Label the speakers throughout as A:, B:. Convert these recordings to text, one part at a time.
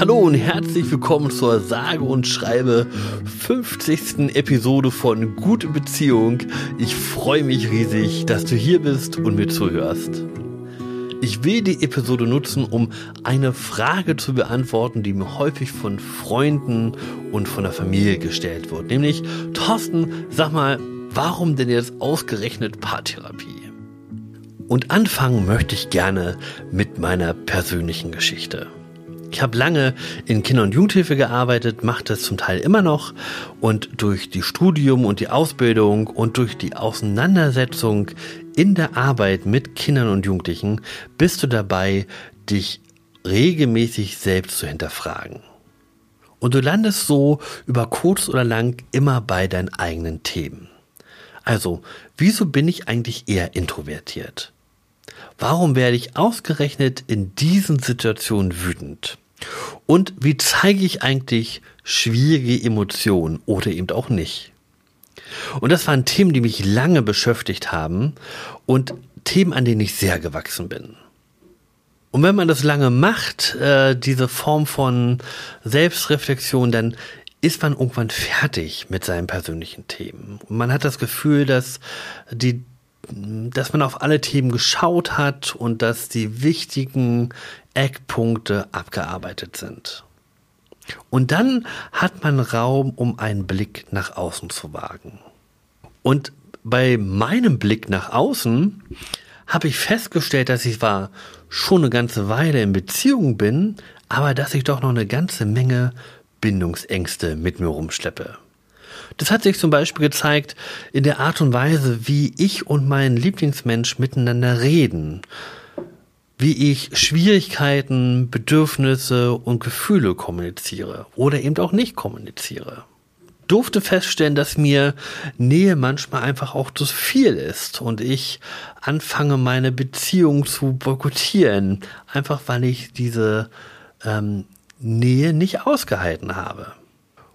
A: Hallo und herzlich willkommen zur sage und schreibe 50. Episode von Gute Beziehung. Ich freue mich riesig, dass du hier bist und mir zuhörst. Ich will die Episode nutzen, um eine Frage zu beantworten, die mir häufig von Freunden und von der Familie gestellt wird. Nämlich, Thorsten, sag mal, warum denn jetzt ausgerechnet Paartherapie? Und anfangen möchte ich gerne mit meiner persönlichen Geschichte. Ich habe lange in Kinder- und Jugendhilfe gearbeitet, mache das zum Teil immer noch und durch die Studium und die Ausbildung und durch die Auseinandersetzung in der Arbeit mit Kindern und Jugendlichen bist du dabei, dich regelmäßig selbst zu hinterfragen. Und du landest so über kurz oder lang immer bei deinen eigenen Themen. Also, wieso bin ich eigentlich eher introvertiert? Warum werde ich ausgerechnet in diesen Situationen wütend? Und wie zeige ich eigentlich schwierige Emotionen oder eben auch nicht? Und das waren Themen, die mich lange beschäftigt haben und Themen, an denen ich sehr gewachsen bin. Und wenn man das lange macht, äh, diese Form von Selbstreflexion, dann ist man irgendwann fertig mit seinen persönlichen Themen. Und man hat das Gefühl, dass die dass man auf alle Themen geschaut hat und dass die wichtigen Eckpunkte abgearbeitet sind. Und dann hat man Raum, um einen Blick nach außen zu wagen. Und bei meinem Blick nach außen habe ich festgestellt, dass ich zwar schon eine ganze Weile in Beziehung bin, aber dass ich doch noch eine ganze Menge Bindungsängste mit mir rumschleppe. Das hat sich zum Beispiel gezeigt in der Art und Weise, wie ich und mein Lieblingsmensch miteinander reden, wie ich Schwierigkeiten, Bedürfnisse und Gefühle kommuniziere oder eben auch nicht kommuniziere. Durfte feststellen, dass mir Nähe manchmal einfach auch zu viel ist und ich anfange, meine Beziehung zu boykottieren, einfach weil ich diese ähm, Nähe nicht ausgehalten habe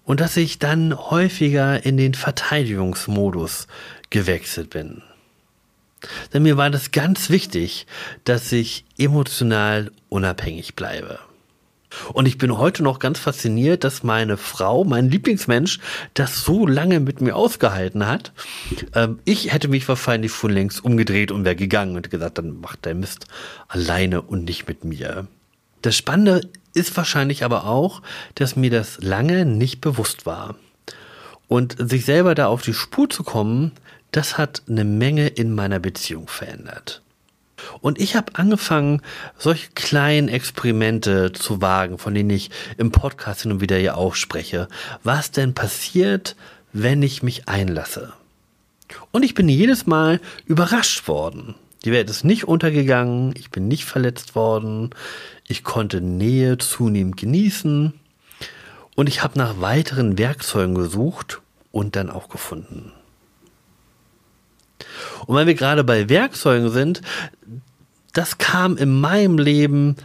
A: und dass ich dann häufiger in den Verteidigungsmodus gewechselt bin. Denn mir war das ganz wichtig, dass ich emotional unabhängig bleibe. Und ich bin heute noch ganz fasziniert, dass meine Frau, mein Lieblingsmensch, das so lange mit mir ausgehalten hat. Ähm, ich hätte mich wahrscheinlich schon längst umgedreht und wäre gegangen und gesagt, dann macht der Mist alleine und nicht mit mir. Das Spannende ist wahrscheinlich aber auch, dass mir das lange nicht bewusst war. Und sich selber da auf die Spur zu kommen, das hat eine Menge in meiner Beziehung verändert. Und ich habe angefangen, solche kleinen Experimente zu wagen, von denen ich im Podcast hin und wieder ja auch spreche. Was denn passiert, wenn ich mich einlasse? Und ich bin jedes Mal überrascht worden. Die Welt ist nicht untergegangen, ich bin nicht verletzt worden, ich konnte Nähe zunehmend genießen und ich habe nach weiteren Werkzeugen gesucht und dann auch gefunden. Und weil wir gerade bei Werkzeugen sind, das kam in meinem Leben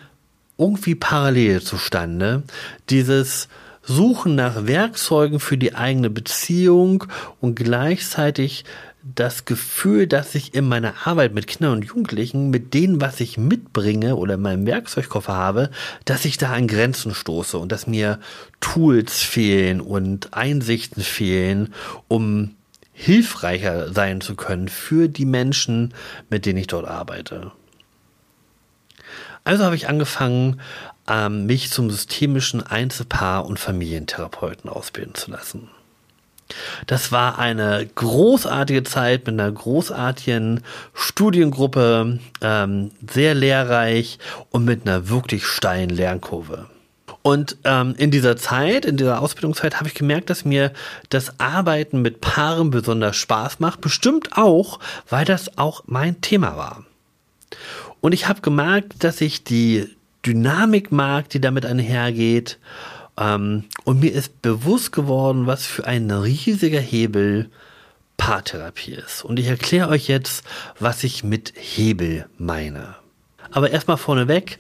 A: irgendwie parallel zustande. Dieses Suchen nach Werkzeugen für die eigene Beziehung und gleichzeitig das Gefühl, dass ich in meiner Arbeit mit Kindern und Jugendlichen, mit denen, was ich mitbringe oder in meinem Werkzeugkoffer habe, dass ich da an Grenzen stoße und dass mir Tools fehlen und Einsichten fehlen, um hilfreicher sein zu können für die Menschen, mit denen ich dort arbeite. Also habe ich angefangen, ähm, mich zum systemischen Einzelpaar- und Familientherapeuten ausbilden zu lassen. Das war eine großartige Zeit mit einer großartigen Studiengruppe, ähm, sehr lehrreich und mit einer wirklich steilen Lernkurve. Und ähm, in dieser Zeit, in dieser Ausbildungszeit, habe ich gemerkt, dass mir das Arbeiten mit Paaren besonders Spaß macht. Bestimmt auch, weil das auch mein Thema war. Und ich habe gemerkt, dass ich die Dynamik mag, die damit einhergeht ähm, und mir ist bewusst geworden, was für ein riesiger Hebel Paartherapie ist. Und ich erkläre euch jetzt, was ich mit Hebel meine. Aber erstmal vorneweg,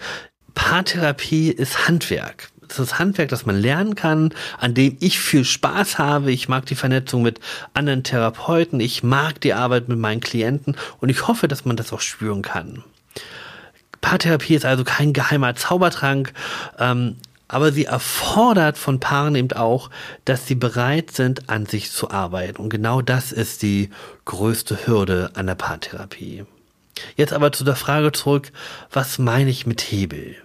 A: Paartherapie ist Handwerk. Das ist Handwerk, das man lernen kann, an dem ich viel Spaß habe. Ich mag die Vernetzung mit anderen Therapeuten. Ich mag die Arbeit mit meinen Klienten und ich hoffe, dass man das auch spüren kann. Paartherapie ist also kein geheimer Zaubertrank. Ähm, aber sie erfordert von Paaren eben auch, dass sie bereit sind, an sich zu arbeiten. Und genau das ist die größte Hürde an der Paartherapie. Jetzt aber zu der Frage zurück, was meine ich mit Hebel?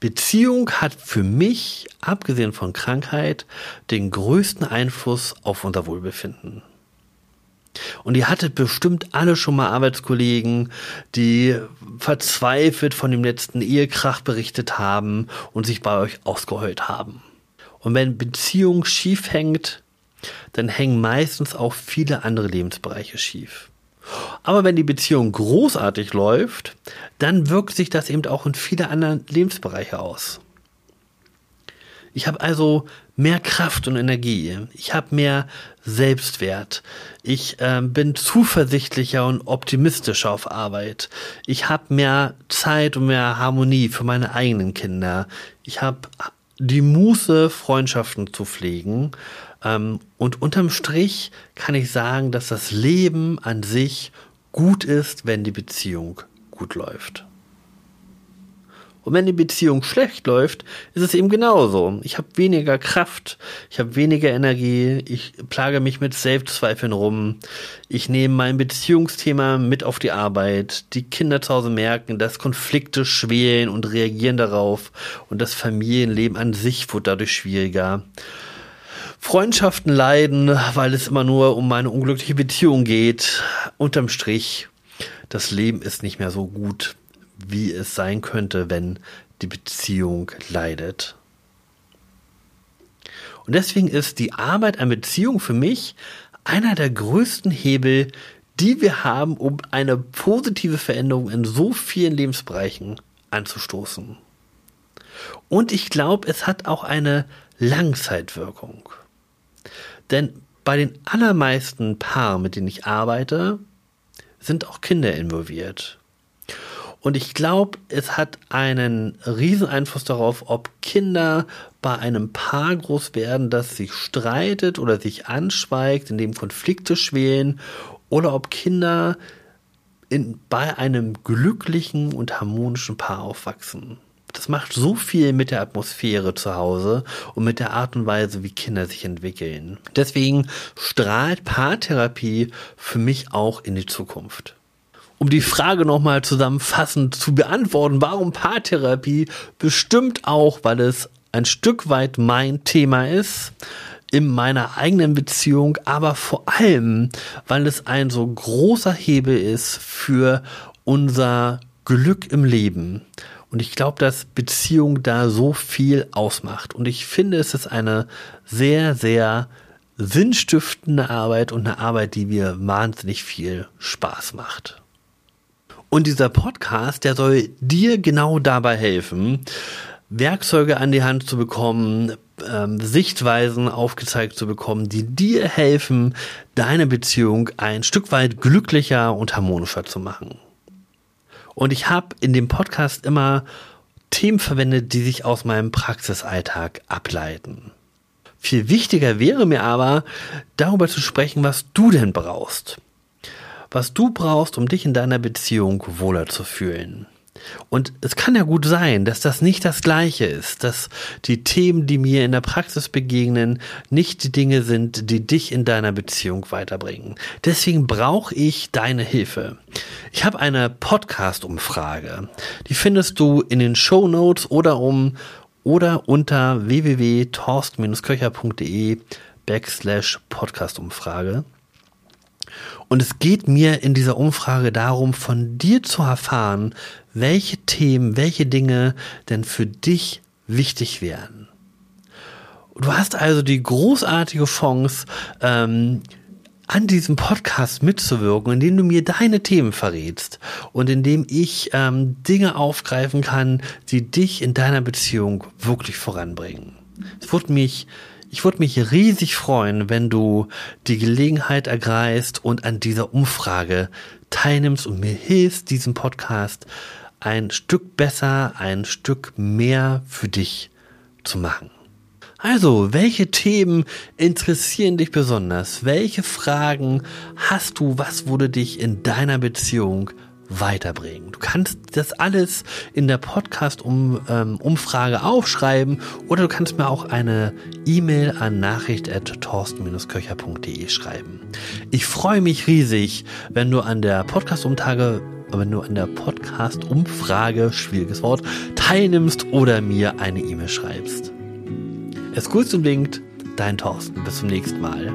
A: Beziehung hat für mich, abgesehen von Krankheit, den größten Einfluss auf unser Wohlbefinden. Und ihr hattet bestimmt alle schon mal Arbeitskollegen, die verzweifelt von dem letzten Ehekrach berichtet haben und sich bei euch ausgeheult haben. Und wenn Beziehung schief hängt, dann hängen meistens auch viele andere Lebensbereiche schief. Aber wenn die Beziehung großartig läuft, dann wirkt sich das eben auch in viele andere Lebensbereiche aus. Ich habe also mehr Kraft und Energie. Ich habe mehr Selbstwert. Ich äh, bin zuversichtlicher und optimistischer auf Arbeit. Ich habe mehr Zeit und mehr Harmonie für meine eigenen Kinder. Ich habe die Muße, Freundschaften zu pflegen. Ähm, und unterm Strich kann ich sagen, dass das Leben an sich gut ist, wenn die Beziehung gut läuft. Und wenn die Beziehung schlecht läuft, ist es eben genauso. Ich habe weniger Kraft, ich habe weniger Energie, ich plage mich mit Selbstzweifeln rum, ich nehme mein Beziehungsthema mit auf die Arbeit, die Kinder zu Hause merken, dass Konflikte schwelen und reagieren darauf und das Familienleben an sich wird dadurch schwieriger. Freundschaften leiden, weil es immer nur um meine unglückliche Beziehung geht. Unterm Strich, das Leben ist nicht mehr so gut wie es sein könnte, wenn die Beziehung leidet. Und deswegen ist die Arbeit an Beziehung für mich einer der größten Hebel, die wir haben, um eine positive Veränderung in so vielen Lebensbereichen anzustoßen. Und ich glaube, es hat auch eine Langzeitwirkung. Denn bei den allermeisten Paaren, mit denen ich arbeite, sind auch Kinder involviert. Und ich glaube, es hat einen riesen Einfluss darauf, ob Kinder bei einem Paar groß werden, das sich streitet oder sich anschweigt, in dem Konflikte schwelen, oder ob Kinder in, bei einem glücklichen und harmonischen Paar aufwachsen. Das macht so viel mit der Atmosphäre zu Hause und mit der Art und Weise, wie Kinder sich entwickeln. Deswegen strahlt Paartherapie für mich auch in die Zukunft um die Frage nochmal zusammenfassend zu beantworten, warum Paartherapie bestimmt auch, weil es ein Stück weit mein Thema ist, in meiner eigenen Beziehung, aber vor allem, weil es ein so großer Hebel ist für unser Glück im Leben. Und ich glaube, dass Beziehung da so viel ausmacht. Und ich finde, es ist eine sehr, sehr sinnstiftende Arbeit und eine Arbeit, die mir wahnsinnig viel Spaß macht. Und dieser Podcast, der soll dir genau dabei helfen, Werkzeuge an die Hand zu bekommen, ähm, Sichtweisen aufgezeigt zu bekommen, die dir helfen, deine Beziehung ein Stück weit glücklicher und harmonischer zu machen. Und ich habe in dem Podcast immer Themen verwendet, die sich aus meinem Praxisalltag ableiten. Viel wichtiger wäre mir aber, darüber zu sprechen, was du denn brauchst was du brauchst, um dich in deiner Beziehung wohler zu fühlen. Und es kann ja gut sein, dass das nicht das gleiche ist, dass die Themen, die mir in der Praxis begegnen, nicht die Dinge sind, die dich in deiner Beziehung weiterbringen. Deswegen brauche ich deine Hilfe. Ich habe eine Podcast-Umfrage. Die findest du in den Show Notes oder um oder unter www.torst-köcher.de backslash Podcast-Umfrage. Und es geht mir in dieser Umfrage darum, von dir zu erfahren, welche Themen, welche Dinge denn für dich wichtig wären. Du hast also die großartige Chance, ähm, an diesem Podcast mitzuwirken, indem du mir deine Themen verrätst und indem ich ähm, Dinge aufgreifen kann, die dich in deiner Beziehung wirklich voranbringen. Es würde mich ich würde mich riesig freuen, wenn du die Gelegenheit ergreifst und an dieser Umfrage teilnimmst und mir hilfst, diesen Podcast ein Stück besser, ein Stück mehr für dich zu machen. Also, welche Themen interessieren dich besonders? Welche Fragen hast du? Was würde dich in deiner Beziehung weiterbringen. Du kannst das alles in der Podcast-Umfrage -Um, aufschreiben oder du kannst mir auch eine E-Mail an nachricht.torsten-köcher.de schreiben. Ich freue mich riesig, wenn du an der Podcast-Umtage wenn du an der Podcast-Umfrage, schwieriges Wort, teilnimmst oder mir eine E-Mail schreibst. Es grüßt und winkt, dein Thorsten. Bis zum nächsten Mal.